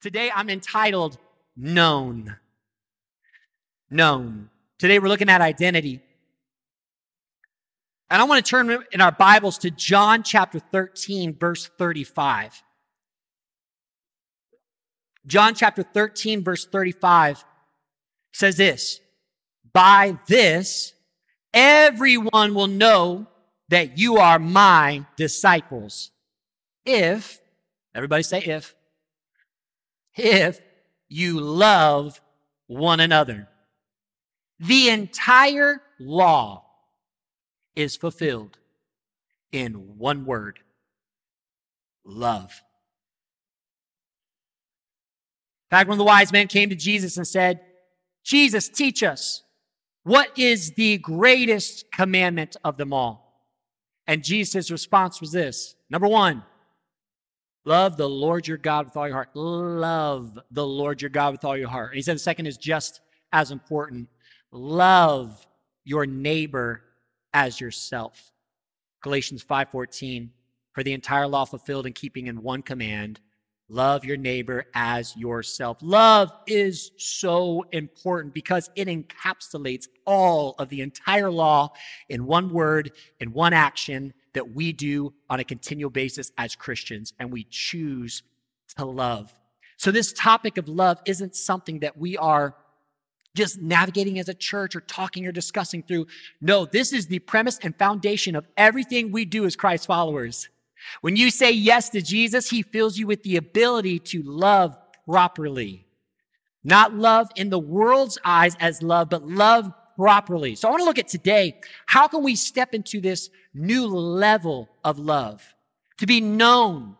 Today I'm entitled Known. Known. Today we're looking at identity. And I want to turn in our Bibles to John chapter 13, verse 35. John chapter 13, verse 35 says this By this, everyone will know that you are my disciples. If, everybody say if, if you love one another. The entire law is fulfilled in one word love. In fact, of the wise men came to Jesus and said, Jesus, teach us what is the greatest commandment of them all? And Jesus' response was this number one, love the Lord your God with all your heart. Love the Lord your God with all your heart. And he said the second is just as important love your neighbor as yourself. Galatians 5:14 for the entire law fulfilled in keeping in one command love your neighbor as yourself. Love is so important because it encapsulates all of the entire law in one word, in one action that we do on a continual basis as Christians and we choose to love. So this topic of love isn't something that we are just navigating as a church or talking or discussing through. No, this is the premise and foundation of everything we do as Christ followers. When you say yes to Jesus, he fills you with the ability to love properly. Not love in the world's eyes as love, but love properly. So I want to look at today. How can we step into this new level of love to be known?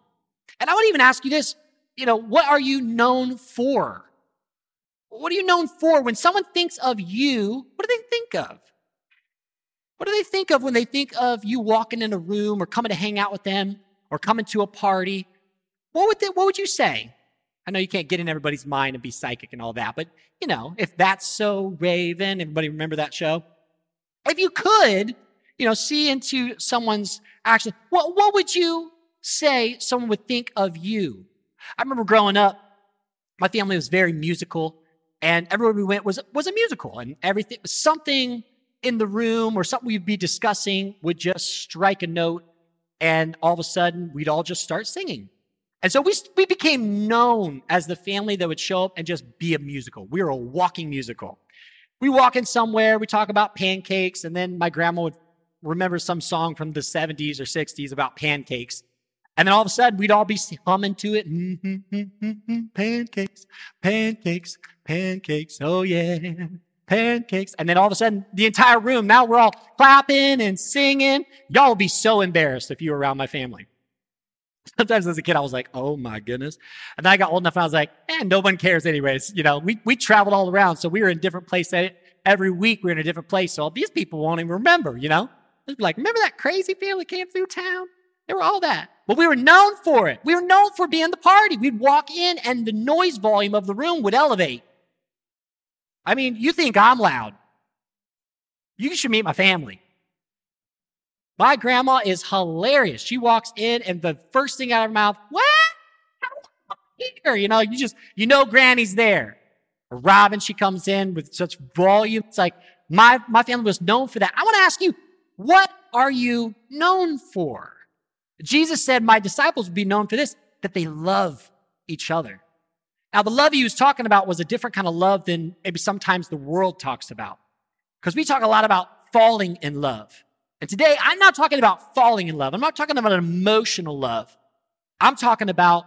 And I want to even ask you this, you know, what are you known for? What are you known for? When someone thinks of you, what do they think of? What do they think of when they think of you walking in a room or coming to hang out with them or coming to a party? What would, they, what would you say? I know you can't get in everybody's mind and be psychic and all that, but you know, if that's so Raven, everybody remember that show? If you could, you know, see into someone's action, what, what would you say someone would think of you? I remember growing up, my family was very musical and everywhere we went was, was a musical and everything, something in the room or something we'd be discussing would just strike a note and all of a sudden we'd all just start singing. And so we, we became known as the family that would show up and just be a musical. We were a walking musical. We walk in somewhere, we talk about pancakes, and then my grandma would remember some song from the 70s or 60s about pancakes. And then all of a sudden, we'd all be humming to it. Mm-hmm, mm-hmm, mm-hmm, pancakes, pancakes, pancakes. Oh, yeah pancakes. And then all of a sudden, the entire room, now we're all clapping and singing. Y'all would be so embarrassed if you were around my family. Sometimes as a kid, I was like, oh my goodness. And then I got old enough and I was like, man, no one cares anyways. You know, we, we traveled all around. So we were in different places. Every week we are in a different place. So these people won't even remember, you know? They'd be like, remember that crazy family came through town? They were all that. But we were known for it. We were known for being the party. We'd walk in and the noise volume of the room would elevate. I mean, you think I'm loud. You should meet my family. My grandma is hilarious. She walks in and the first thing out of her mouth, what? Here, you know, you just, you know, granny's there. Robin, she comes in with such volume. It's like, my, my family was known for that. I want to ask you, what are you known for? Jesus said, my disciples would be known for this, that they love each other. Now, the love he was talking about was a different kind of love than maybe sometimes the world talks about. Because we talk a lot about falling in love. And today, I'm not talking about falling in love. I'm not talking about an emotional love. I'm talking about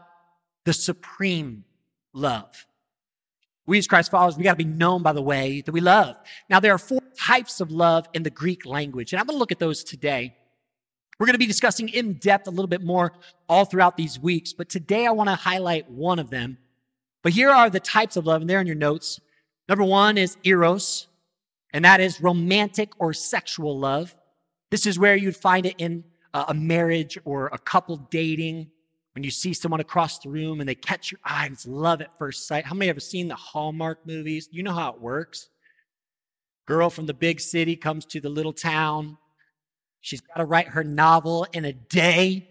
the supreme love. We as Christ followers, we got to be known by the way that we love. Now, there are four types of love in the Greek language, and I'm going to look at those today. We're going to be discussing in depth a little bit more all throughout these weeks, but today I want to highlight one of them but here are the types of love, and they're in your notes. Number one is eros, and that is romantic or sexual love. This is where you'd find it in a marriage or a couple dating. When you see someone across the room and they catch your eye, it's love at first sight. How many ever seen the Hallmark movies? You know how it works. Girl from the big city comes to the little town. She's got to write her novel in a day.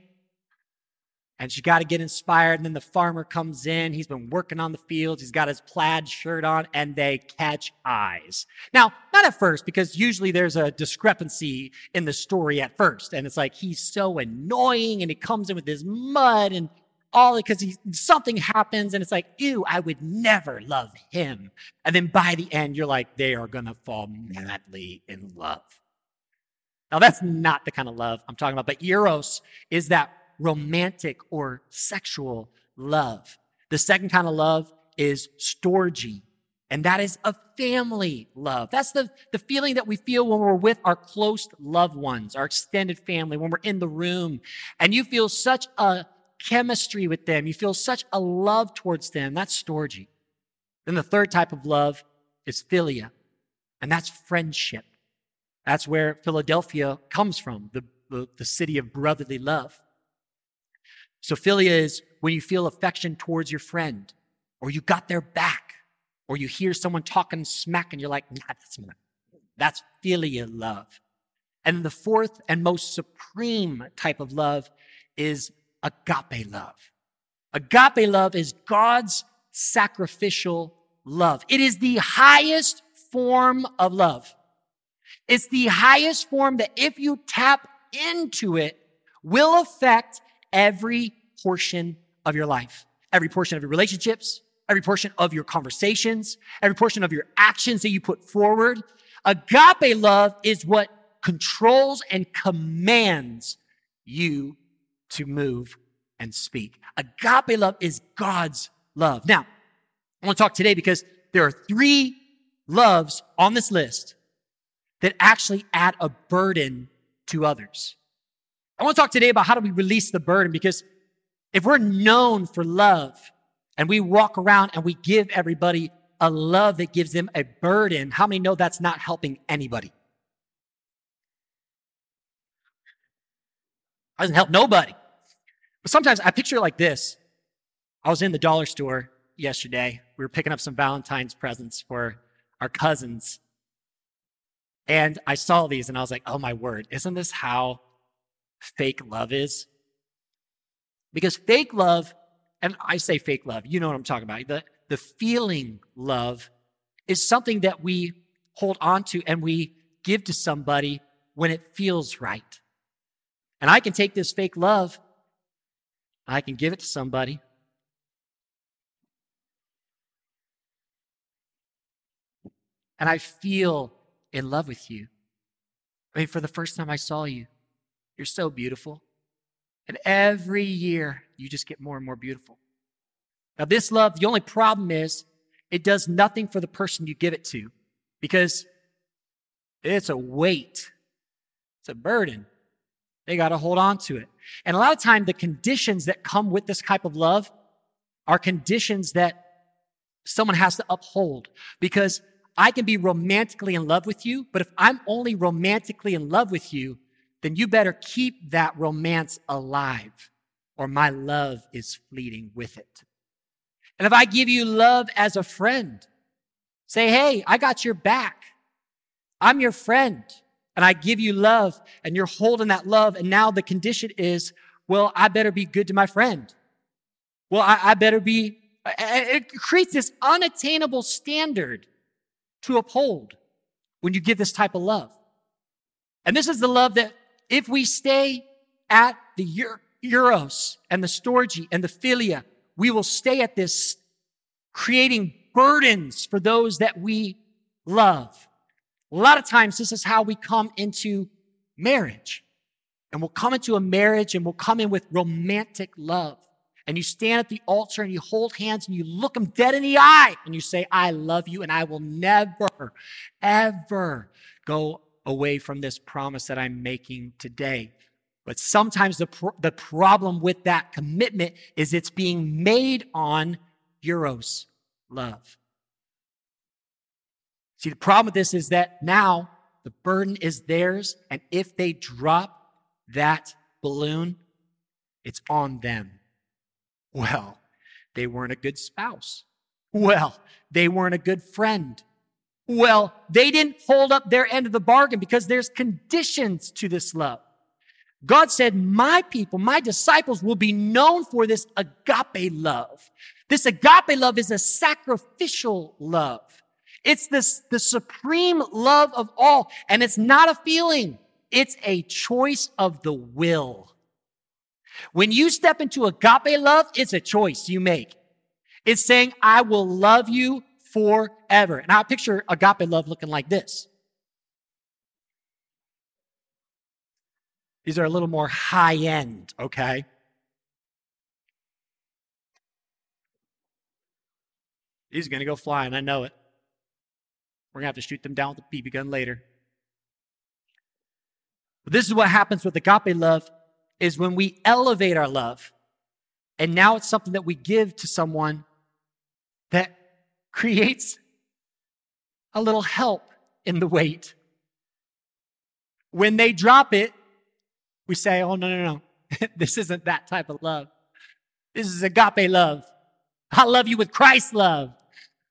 And she got to get inspired. And then the farmer comes in. He's been working on the fields. He's got his plaid shirt on and they catch eyes. Now, not at first, because usually there's a discrepancy in the story at first. And it's like, he's so annoying and he comes in with his mud and all because something happens and it's like, ew, I would never love him. And then by the end, you're like, they are going to fall madly in love. Now, that's not the kind of love I'm talking about, but Eros is that romantic or sexual love. The second kind of love is storge, and that is a family love. That's the, the feeling that we feel when we're with our close loved ones, our extended family, when we're in the room, and you feel such a chemistry with them. You feel such a love towards them. That's storge. Then the third type of love is philia, and that's friendship. That's where Philadelphia comes from, the, the, the city of brotherly love. So philia is when you feel affection towards your friend, or you got their back, or you hear someone talking smack and you're like, nah, that's, not, that's philia love. And the fourth and most supreme type of love is agape love. Agape love is God's sacrificial love. It is the highest form of love. It's the highest form that if you tap into it will affect every portion of your life, every portion of your relationships, every portion of your conversations, every portion of your actions that you put forward. Agape love is what controls and commands you to move and speak. Agape love is God's love. Now, I want to talk today because there are three loves on this list that actually add a burden to others. I want to talk today about how do we release the burden because if we're known for love and we walk around and we give everybody a love that gives them a burden, how many know that's not helping anybody? It doesn't help nobody. But sometimes I picture it like this. I was in the dollar store yesterday. We were picking up some Valentine's presents for our cousins. And I saw these and I was like, oh my word, isn't this how fake love is? Because fake love, and I say fake love, you know what I'm talking about. The, the feeling love is something that we hold on to and we give to somebody when it feels right. And I can take this fake love, I can give it to somebody. And I feel in love with you. I mean, for the first time I saw you, you're so beautiful. And every year, you just get more and more beautiful. Now, this love, the only problem is it does nothing for the person you give it to because it's a weight, it's a burden. They got to hold on to it. And a lot of time, the conditions that come with this type of love are conditions that someone has to uphold because I can be romantically in love with you, but if I'm only romantically in love with you, then you better keep that romance alive, or my love is fleeting with it. And if I give you love as a friend, say, hey, I got your back. I'm your friend. And I give you love, and you're holding that love. And now the condition is, well, I better be good to my friend. Well, I, I better be, it creates this unattainable standard to uphold when you give this type of love. And this is the love that if we stay at the Eros and the Storge and the Philia, we will stay at this creating burdens for those that we love. A lot of times, this is how we come into marriage. And we'll come into a marriage and we'll come in with romantic love. And you stand at the altar and you hold hands and you look them dead in the eye and you say, I love you and I will never, ever go away from this promise that I'm making today. But sometimes the, the problem with that commitment is it's being made on Eros love. See, the problem with this is that now the burden is theirs, and if they drop that balloon, it's on them. Well, they weren't a good spouse. Well, they weren't a good friend. Well, they didn't hold up their end of the bargain because there's conditions to this love. God said, my people, my disciples will be known for this agape love. This agape love is a sacrificial love. It's this, the supreme love of all. And it's not a feeling. It's a choice of the will. When you step into agape love, it's a choice you make. It's saying, I will love you forever. And I picture agape love looking like this. These are a little more high end, okay? These are going to go flying. I know it. We're going to have to shoot them down with a BB gun later. But this is what happens with agape love is when we elevate our love and now it's something that we give to someone creates a little help in the weight. When they drop it, we say, oh, no, no, no. this isn't that type of love. This is agape love. I love you with Christ love.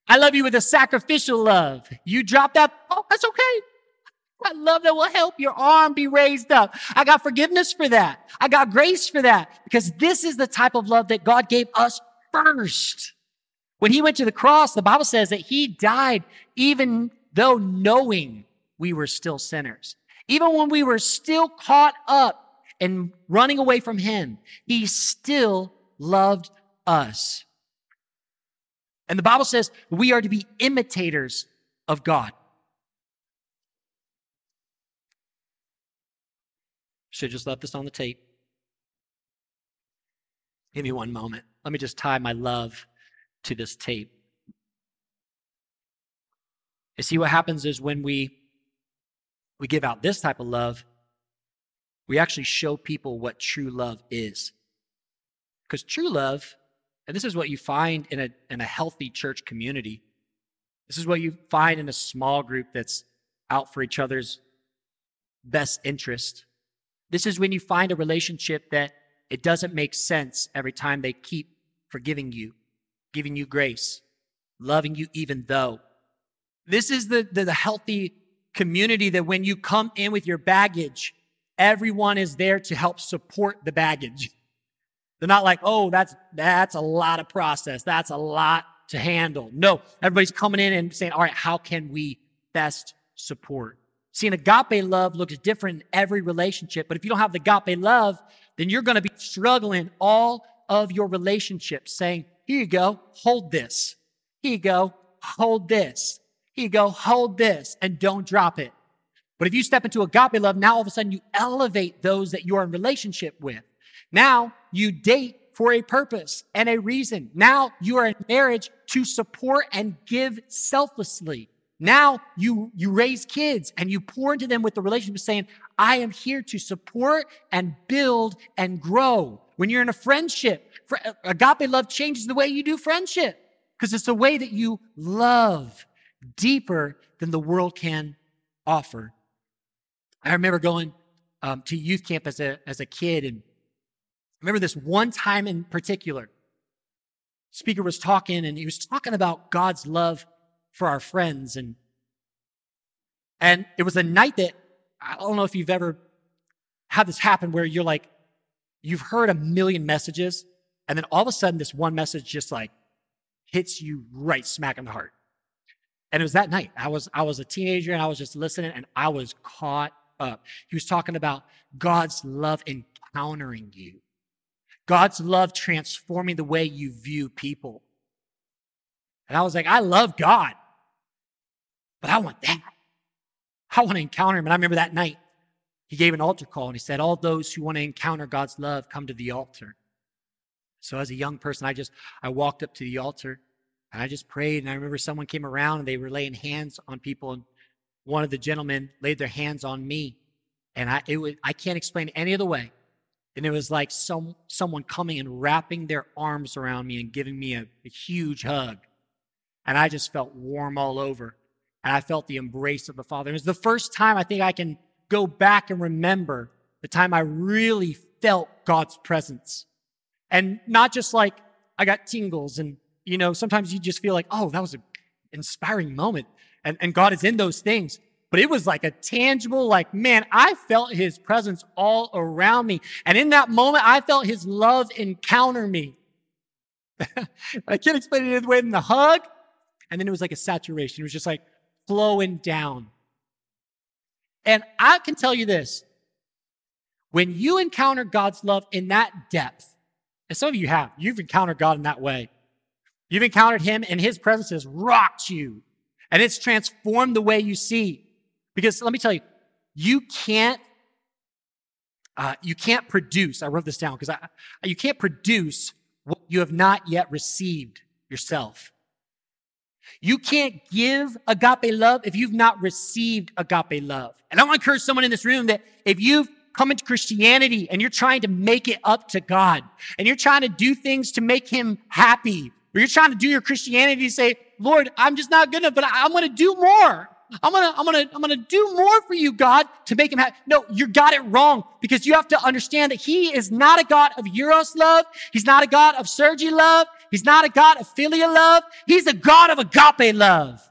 I love you with a sacrificial love. You drop that, oh, that's okay. I love that will help your arm be raised up. I got forgiveness for that. I got grace for that because this is the type of love that God gave us first. When he went to the cross, the Bible says that he died even though knowing we were still sinners. Even when we were still caught up and running away from him, he still loved us. And the Bible says we are to be imitators of God. Should just left this on the tape. Give me one moment. Let me just tie my love to this tape. You see, what happens is when we we give out this type of love, we actually show people what true love is. Because true love and this is what you find in a, in a healthy church community. This is what you find in a small group that's out for each other's best interest. This is when you find a relationship that it doesn't make sense every time they keep forgiving you, giving you grace, loving you even though. This is the, the, the healthy community that when you come in with your baggage, everyone is there to help support the baggage. They're not like, oh, that's, that's a lot of process. That's a lot to handle. No, everybody's coming in and saying, all right, how can we best support? See, an agape love looks different in every relationship, but if you don't have the agape love, then you're going to be struggling all of your relationships saying, here you go, hold this. Here you go, hold this. Here you go, hold this, and don't drop it. But if you step into agape love, now all of a sudden you elevate those that you're in relationship with. Now you date for a purpose and a reason. Now you are in marriage to support and give selflessly. Now you, you raise kids and you pour into them with the relationship saying, I am here to support and build and grow. When you're in a friendship, agape love changes the way you do friendship because it's the way that you love deeper than the world can offer. I remember going um, to youth camp as a, as a kid and I remember this one time in particular. Speaker was talking and he was talking about God's love for our friends and and it was a night that I don't know if you've ever had this happen where you're like you've heard a million messages and then all of a sudden this one message just like hits you right smack in the heart. And it was that night. I was I was a teenager and I was just listening and I was caught up. He was talking about God's love encountering you. God's love transforming the way you view people. And I was like, I love God, but I want that. I want to encounter him. And I remember that night, he gave an altar call and he said, All those who want to encounter God's love, come to the altar. So as a young person, I just, I walked up to the altar and I just prayed. And I remember someone came around and they were laying hands on people. And one of the gentlemen laid their hands on me. And I, it was, I can't explain any other way and it was like some, someone coming and wrapping their arms around me and giving me a, a huge hug. And I just felt warm all over. And I felt the embrace of the Father. And it was the first time I think I can go back and remember the time I really felt God's presence. And not just like I got tingles and, you know, sometimes you just feel like, oh, that was an inspiring moment. And, and God is in those things. but it was like a tangible, like, man, I felt his presence all around me. And in that moment, I felt his love encounter me. I can't explain it any way than the hug. And then it was like a saturation. It was just like flowing down. And I can tell you this when you encounter God's love in that depth, and some of you have, you've encountered God in that way. You've encountered Him, and His presence has rocked you, and it's transformed the way you see. Because let me tell you, you can't, uh, you can't produce. I wrote this down because you can't produce what you have not yet received yourself. You can't give agape love if you've not received agape love. And I want to encourage someone in this room that if you've come into Christianity and you're trying to make it up to God and you're trying to do things to make him happy, or you're trying to do your Christianity to say, Lord, I'm just not good enough, but I'm going to do more. I'm gonna, I'm gonna, I'm gonna do more for you, God, to make him happy. No, you got it wrong because you have to understand that he is not a God of Eros love. He's not a God of storge love. He's not a God of filial love. He's a God of agape love.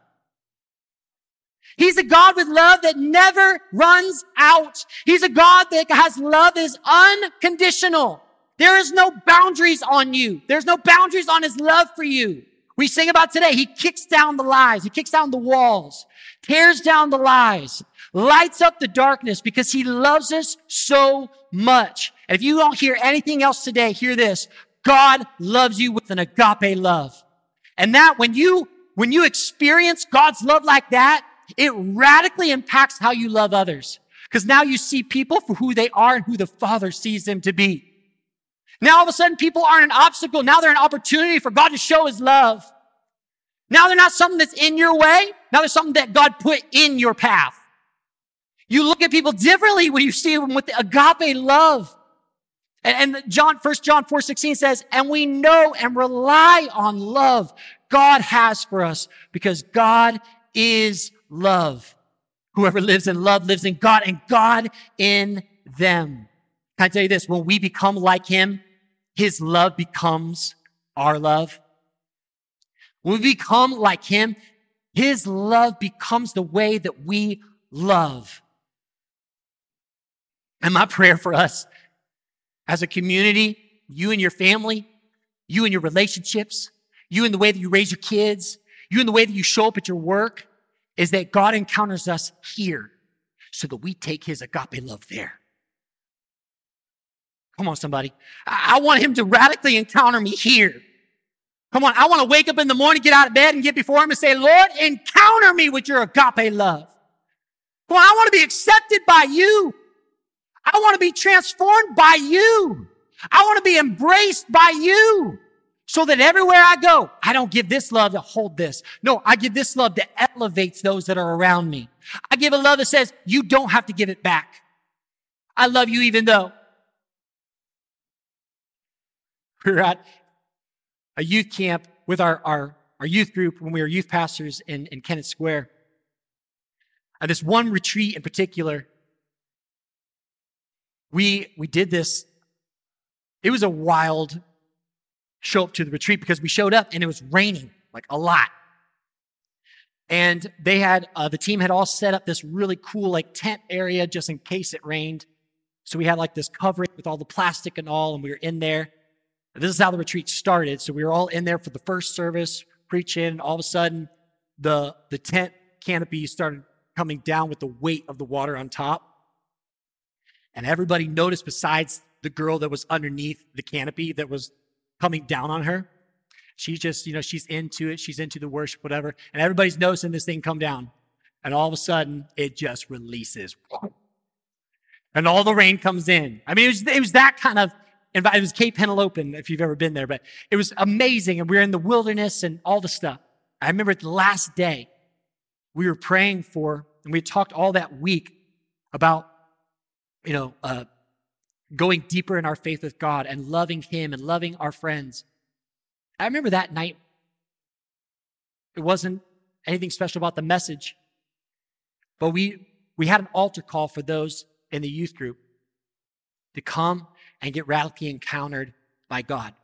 He's a God with love that never runs out. He's a God that has love that is unconditional. There is no boundaries on you. There's no boundaries on his love for you. We sing about today. He kicks down the lies. He kicks down the walls, tears down the lies, lights up the darkness because he loves us so much. And if you don't hear anything else today, hear this. God loves you with an agape love. And that when you, when you experience God's love like that, it radically impacts how you love others. Because now you see people for who they are and who the Father sees them to be. Now all of a sudden people aren't an obstacle. Now they're an opportunity for God to show his love. Now they're not something that's in your way. Now they're something that God put in your path. You look at people differently when you see them with the agape love. And, and John, 1 John 4, 16 says, and we know and rely on love God has for us because God is love. Whoever lives in love lives in God and God in them. Can I tell you this? When we become like him, his love becomes our love. When we become like him, his love becomes the way that we love. And my prayer for us as a community, you and your family, you and your relationships, you and the way that you raise your kids, you and the way that you show up at your work, is that God encounters us here so that we take his agape love there. Come on, somebody. I want him to radically encounter me here. Come on. I want to wake up in the morning, get out of bed and get before him and say, Lord, encounter me with your agape love. Come on. I want to be accepted by you. I want to be transformed by you. I want to be embraced by you so that everywhere I go, I don't give this love to hold this. No, I give this love that elevates those that are around me. I give a love that says, you don't have to give it back. I love you even though. We were at a youth camp with our, our, our youth group when we were youth pastors in, in Kennett Square. And this one retreat in particular, we, we did this. It was a wild show up to the retreat because we showed up and it was raining like a lot. And they had, uh, the team had all set up this really cool like tent area just in case it rained. So we had like this covering with all the plastic and all, and we were in there. This is how the retreat started. So we were all in there for the first service, preaching. And all of a sudden, the, the tent canopy started coming down with the weight of the water on top. And everybody noticed, besides the girl that was underneath the canopy that was coming down on her, she's just, you know, she's into it. She's into the worship, whatever. And everybody's noticing this thing come down. And all of a sudden, it just releases. And all the rain comes in. I mean, it was, it was that kind of it was Cape Henlopen, if you've ever been there, but it was amazing. And we were in the wilderness and all the stuff. I remember the last day we were praying for, and we talked all that week about, you know, uh, going deeper in our faith with God and loving Him and loving our friends. I remember that night. It wasn't anything special about the message, but we, we had an altar call for those in the youth group to come and get radically encountered by God.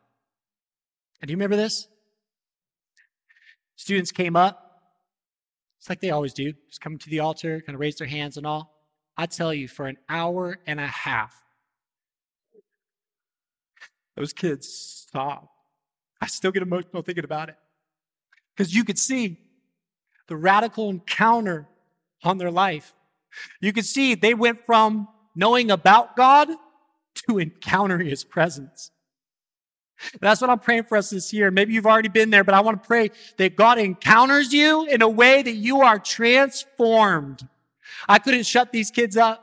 And do you remember this? Students came up, It's like they always do. Just come to the altar, kind of raise their hands and all. I tell you, for an hour and a half, those kids stop. I still get emotional thinking about it. Because you could see the radical encounter on their life. You could see they went from knowing about God to encountering his presence. That's what I'm praying for us this year. Maybe you've already been there, but I want to pray that God encounters you in a way that you are transformed. I couldn't shut these kids up.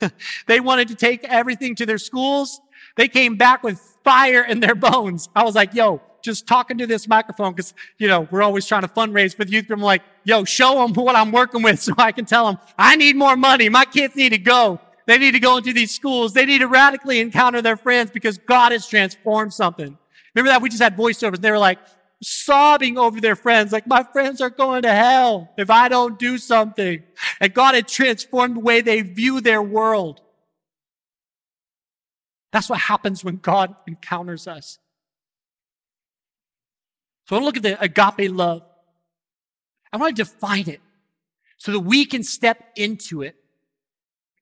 they wanted to take everything to their schools. They came back with fire in their bones. I was like, yo, just talking to this microphone because, you know, we're always trying to fundraise for the youth group. I'm like, yo, show them what I'm working with so I can tell them I need more money. My kids need to go. They need to go into these schools. They need to radically encounter their friends because God has transformed something. Remember that? We just had voiceovers. They were like sobbing over their friends, like, my friends are going to hell if I don't do something. And God had transformed the way they view their world. That's what happens when God encounters us. So I want to look at the agape love. I want to define it so that we can step into it.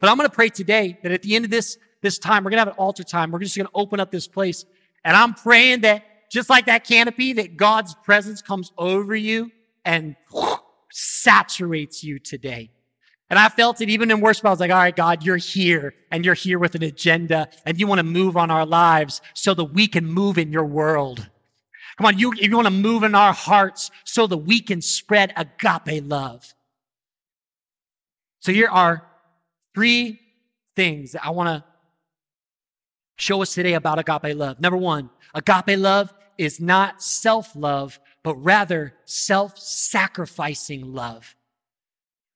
But I'm going to pray today that at the end of this, this time, we're going to have an altar time. We're just going to open up this place. And I'm praying that just like that canopy, that God's presence comes over you and saturates you today. And I felt it even in worship. I was like, all right, God, you're here and you're here with an agenda and you want to move on our lives so that we can move in your world. Come on, you, you want to move in our hearts so that we can spread agape love. So here are three things that I want to show us today about agape love. Number one, agape love is not self love, but rather self sacrificing love.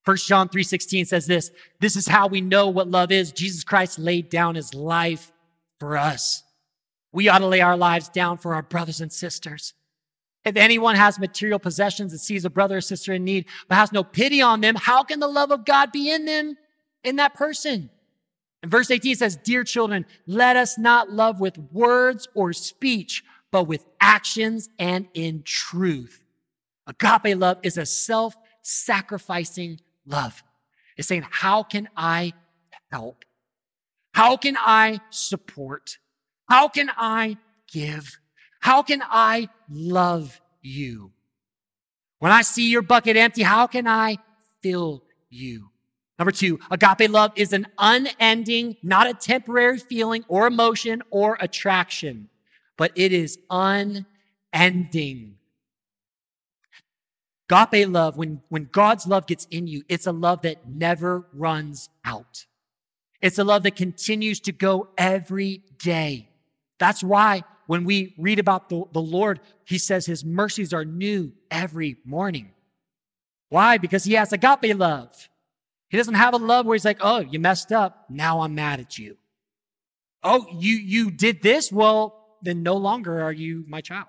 1 John 3:16 says this, this is how we know what love is. Jesus Christ laid down his life for us. We ought to lay our lives down for our brothers and sisters. If anyone has material possessions and sees a brother or sister in need, but has no pity on them, how can the love of God be in them, in that person? And verse 18 says, Dear children, let us not love with words or speech, but with actions and in truth. Agape love is a self sacrificing love. It's saying, how can I help? How can I support? How can I give? How can I love you? When I see your bucket empty, how can I fill you? Number two, agape love is an unending, not a temporary feeling or emotion or attraction, but it is unending. Agape love, when, when God's love gets in you, it's a love that never runs out. It's a love that continues to go every day. That's why when we read about the, the Lord, he says his mercies are new every morning. Why? Because he has agape love. He doesn't have a love where he's like, oh, you messed up. Now I'm mad at you. Oh, you, you did this? Well, then no longer are you my child.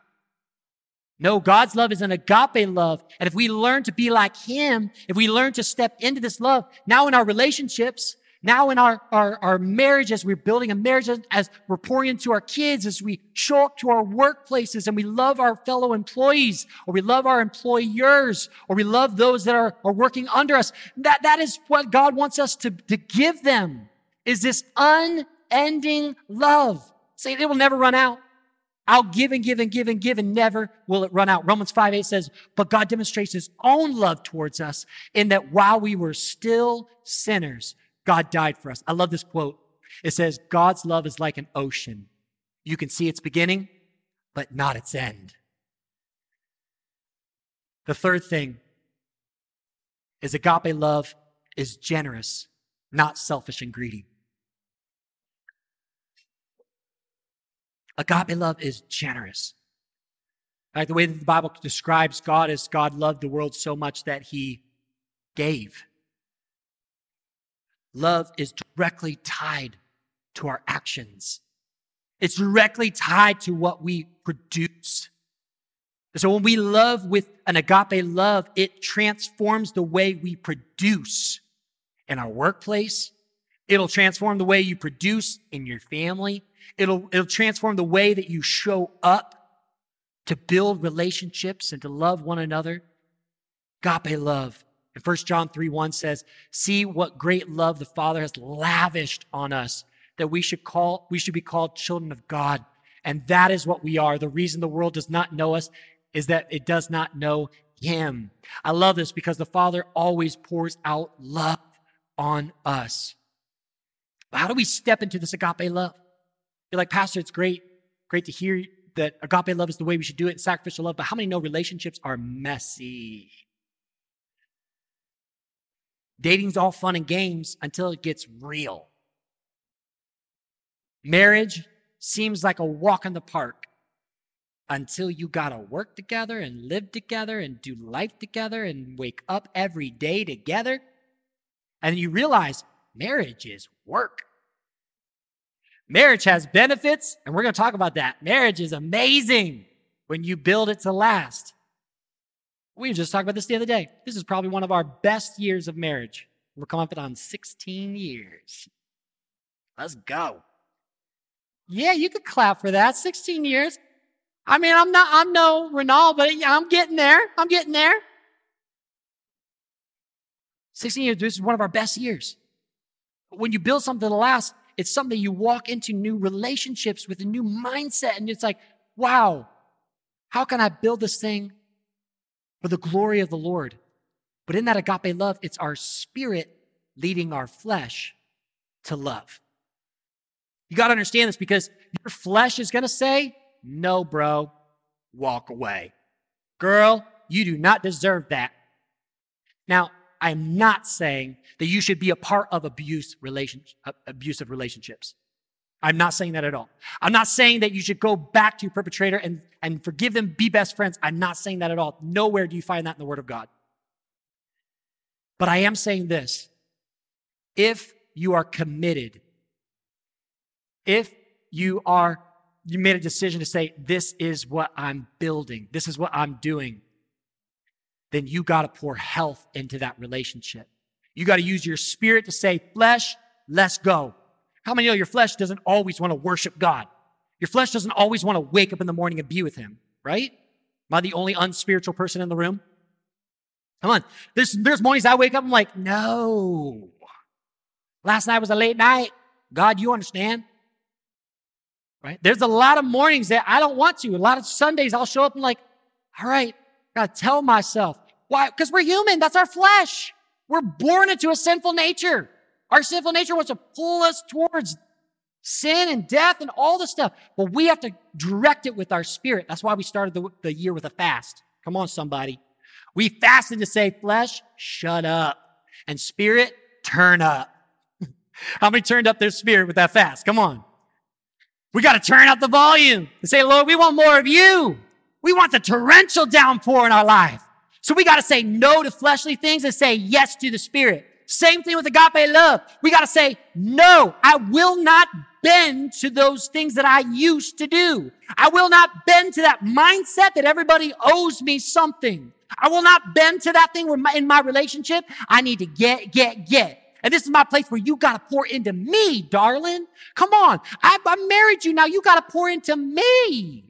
No, God's love is an agape love. And if we learn to be like Him, if we learn to step into this love, now in our relationships, now in our, our, our marriage, as we're building a marriage, as, we're pouring into our kids, as we show up to our workplaces and we love our fellow employees, or we love our employers, or we love those that are, are working under us, that, that is what God wants us to, to give them, is this unending love. Say, it will never run out. I'll give and give and give and give and never will it run out. Romans 5 8 says, But God demonstrates his own love towards us in that while we were still sinners, God died for us. I love this quote. It says, God's love is like an ocean. You can see its beginning, but not its end. The third thing is agape love is generous, not selfish and greedy. Agape love is generous. Like the way that the Bible describes God is God loved the world so much that he gave. Love is directly tied to our actions. It's directly tied to what we produce. So when we love with an agape love, it transforms the way we produce in our workplace. It'll transform the way you produce in your family. It'll, it'll transform the way that you show up to build relationships and to love one another. Agape love And 1 John 3 1 says, See what great love the Father has lavished on us, that we should call we should be called children of God. And that is what we are. The reason the world does not know us is that it does not know him. I love this because the Father always pours out love on us. How do we step into this agape love? You're like, Pastor, it's great, great to hear that agape love is the way we should do it, sacrificial love, but how many know relationships are messy? Dating's all fun and games until it gets real. Marriage seems like a walk in the park until you got to work together and live together and do life together and wake up every day together. And you realize marriage is work. Marriage has benefits, and we're going to talk about that. Marriage is amazing when you build it to last. We just talked about this the other day. This is probably one of our best years of marriage. We're coming up on 16 years. Let's go. Yeah, you could clap for that. 16 years. I mean, I'm not, I'm no Ronaldo, but I'm getting there. I'm getting there. 16 years, this is one of our best years. When you build something to last, it's something you walk into new relationships with a new mindset. And it's like, wow, how can I build this thing for the glory of the Lord? But in that agape love, it's our spirit leading our flesh to love. You got to understand this because your flesh is going to say, no, bro, walk away. Girl, you do not deserve that. Now, I'm not saying that you should be a part of abuse relationship, uh, abusive relationships. I'm not saying that at all. I'm not saying that you should go back to your perpetrator and, and forgive them, be best friends. I'm not saying that at all. Nowhere do you find that in the Word of God. But I am saying this if you are committed, if you are, you made a decision to say, this is what I'm building, this is what I'm doing, then you got to pour health into that relationship. You got to use your spirit to say, flesh, let's go. How many know your flesh doesn't always want to worship God? Your flesh doesn't always want to wake up in the morning and be with Him, right? Am I the only unspiritual person in the room? Come on. There's, there's mornings I wake up, I'm like, no. Last night was a late night. God, you understand? Right? There's a lot of mornings that I don't want to. A lot of Sundays I'll show up and like, all right, gotta tell myself. Why? Because we're human. That's our flesh. We're born into a sinful nature. Our sinful nature wants to pull us towards sin and death and all this stuff. But we have to direct it with our spirit. That's why we started the, the year with a fast. Come on, somebody. We fasted to say, flesh, shut up. And spirit, turn up. How many turned up their spirit with that fast? Come on. We got to turn up the volume and say, Lord, we want more of you. We want the torrential downpour in our life. So we got to say no to fleshly things and say yes to the spirit. Same thing with agape love. We got to say, no, I will not bend to those things that I used to do. I will not bend to that mindset that everybody owes me something. I will not bend to that thing where my, in my relationship, I need to get, get, get. And this is my place where you got to pour into me, darling. Come on. I, I married you. Now you got to pour into me.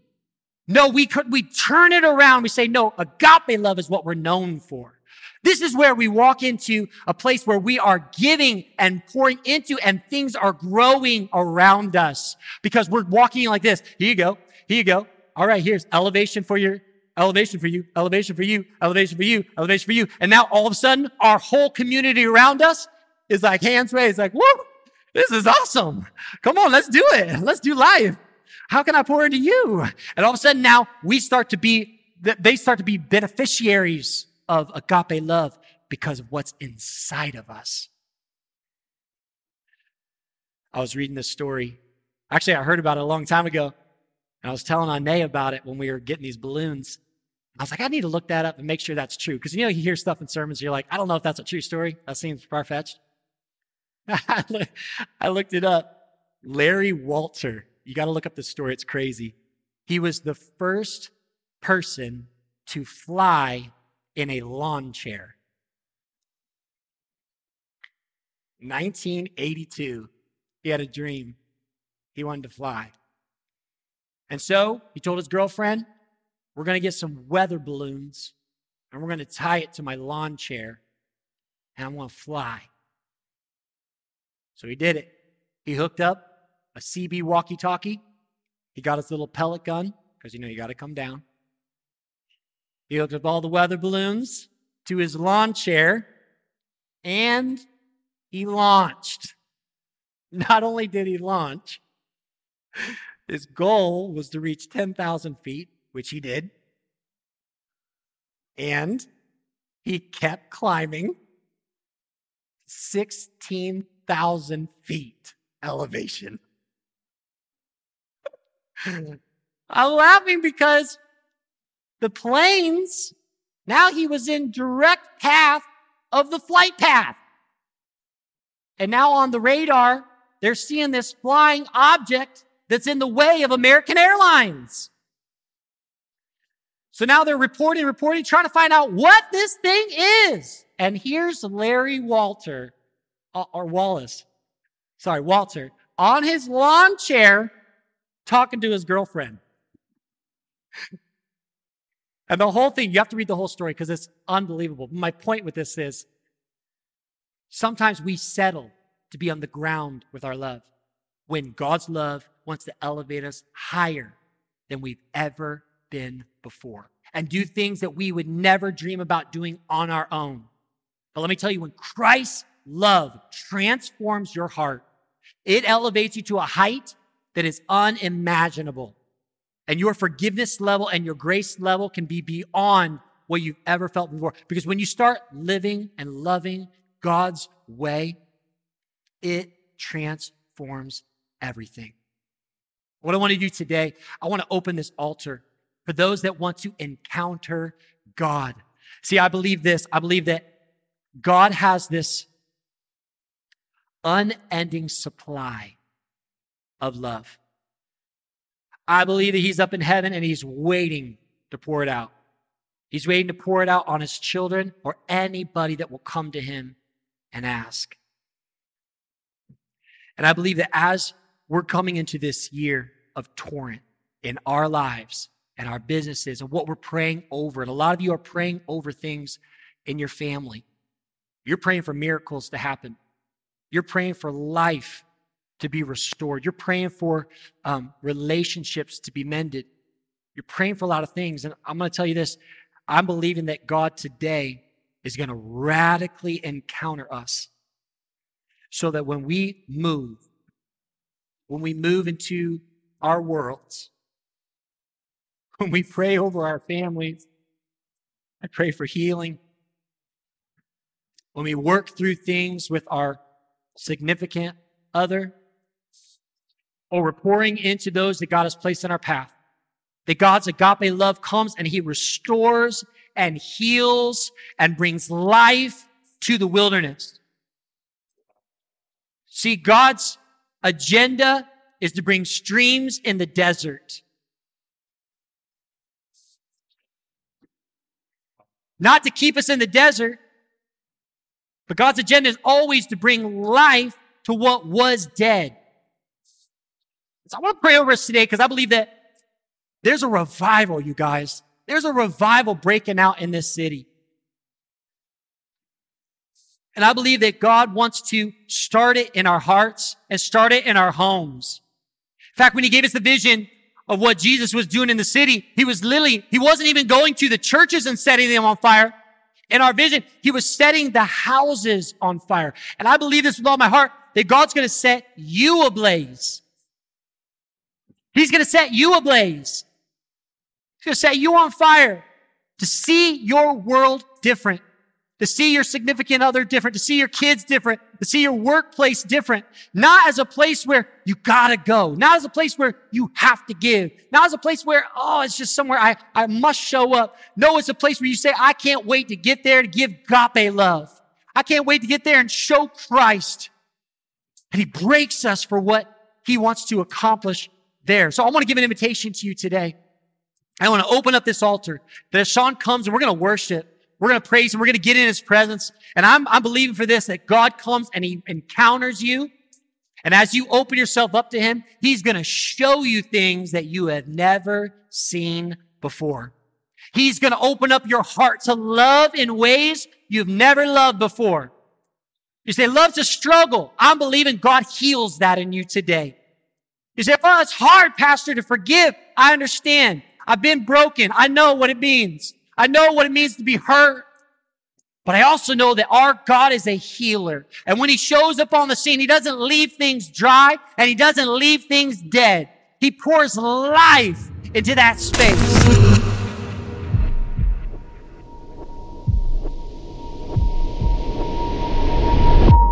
No, we could, we turn it around. We say, no, agape love is what we're known for. This is where we walk into a place where we are giving and pouring into and things are growing around us because we're walking like this. Here you go. Here you go. All right. Here's elevation for your, elevation for you, elevation for you, elevation for you, elevation for you. And now all of a sudden our whole community around us is like hands raised, like, whoa, this is awesome. Come on. Let's do it. Let's do life. How can I pour into you? And all of a sudden now we start to be, they start to be beneficiaries of agape love because of what's inside of us. I was reading this story. Actually, I heard about it a long time ago. And I was telling Ane about it when we were getting these balloons. I was like, I need to look that up and make sure that's true. Because you know, you hear stuff in sermons, you're like, I don't know if that's a true story. That seems far fetched. I looked it up. Larry Walter, you got to look up this story. It's crazy. He was the first person to fly in a lawn chair. 1982, he had a dream. He wanted to fly. And so he told his girlfriend, We're going to get some weather balloons and we're going to tie it to my lawn chair. and I'm going to fly. So he did it. He hooked up a CB walkie talkie. He got his little pellet gun, because you know you got to come down. He hooked up all the weather balloons to his lawn chair, and he launched. Not only did he launch, his goal was to reach 10,000 feet, which he did. And he kept climbing 16,000 feet elevation. I'm laughing because the planes, now he was in direct path of the flight path. And now on the radar, they're seeing this flying object that's in the way of American Airlines. So now they're reporting, reporting, trying to find out what this thing is. And here's Larry Walter, uh, or Wallace, sorry, Walter, on his lawn chair talking to his girlfriend. and the whole thing, you have to read the whole story because it's unbelievable. My point with this is sometimes we settle to be on the ground with our love when God's love wants to elevate us higher than we've ever been before and do things that we would never dream about doing on our own. But let me tell you, when Christ's love transforms your heart, it elevates you to a height that is unimaginable. And your forgiveness level and your grace level can be beyond what you've ever felt before. Because when you start living and loving God's way, it transforms everything. What I want to do today, I want to open this altar for those that want to encounter God. See, I believe this. I believe that God has this unending supply of love. I believe that He's up in heaven and He's waiting to pour it out. He's waiting to pour it out on His children or anybody that will come to Him and ask. And I believe that as we're coming into this year of torrent in our lives and our businesses and what we're praying over, and a lot of you are praying over things in your family. You're praying for miracles to happen. You're praying for life to be restored. You're praying for um, relationships to be mended. You're praying for a lot of things. And I'm going to tell you this I'm believing that God today is going to radically encounter us so that when we move, when we move into our worlds, when we pray over our families, I pray for healing. When we work through things with our significant other, or we're pouring into those that God has placed in our path. That God's agape love comes and he restores and heals and brings life to the wilderness. See, God's agenda is to bring streams in the desert. Not to keep us in the desert, but God's agenda is always to bring life to what was dead. So I want to pray over us today because I believe that there's a revival, you guys. There's a revival breaking out in this city. And I believe that God wants to start it in our hearts and start it in our homes. In fact, when he gave us the vision of what Jesus was doing in the city, he was literally, he wasn't even going to the churches and setting them on fire. In our vision, he was setting the houses on fire. And I believe this with all my heart that God's going to set you ablaze. He's going to set you ablaze. He's going to set you on fire to see your world different, to see your significant other different, to see your kids different, to see your workplace different. Not as a place where you gotta go, not as a place where you have to give, not as a place where, oh, it's just somewhere I, I must show up. No, it's a place where you say, I can't wait to get there to give agape love. I can't wait to get there and show Christ. And he breaks us for what he wants to accomplish there. So I want to give an invitation to you today. I want to open up this altar that as Sean comes and we're going to worship, we're going to praise and we're going to get in his presence. And I'm, I'm believing for this, that God comes and he encounters you. And as you open yourself up to him, he's going to show you things that you have never seen before. He's going to open up your heart to love in ways you've never loved before. You say, love to struggle. I'm believing God heals that in you today. You say, well, it's hard, Pastor, to forgive. I understand. I've been broken. I know what it means. I know what it means to be hurt. But I also know that our God is a healer. And when he shows up on the scene, he doesn't leave things dry and he doesn't leave things dead. He pours life into that space.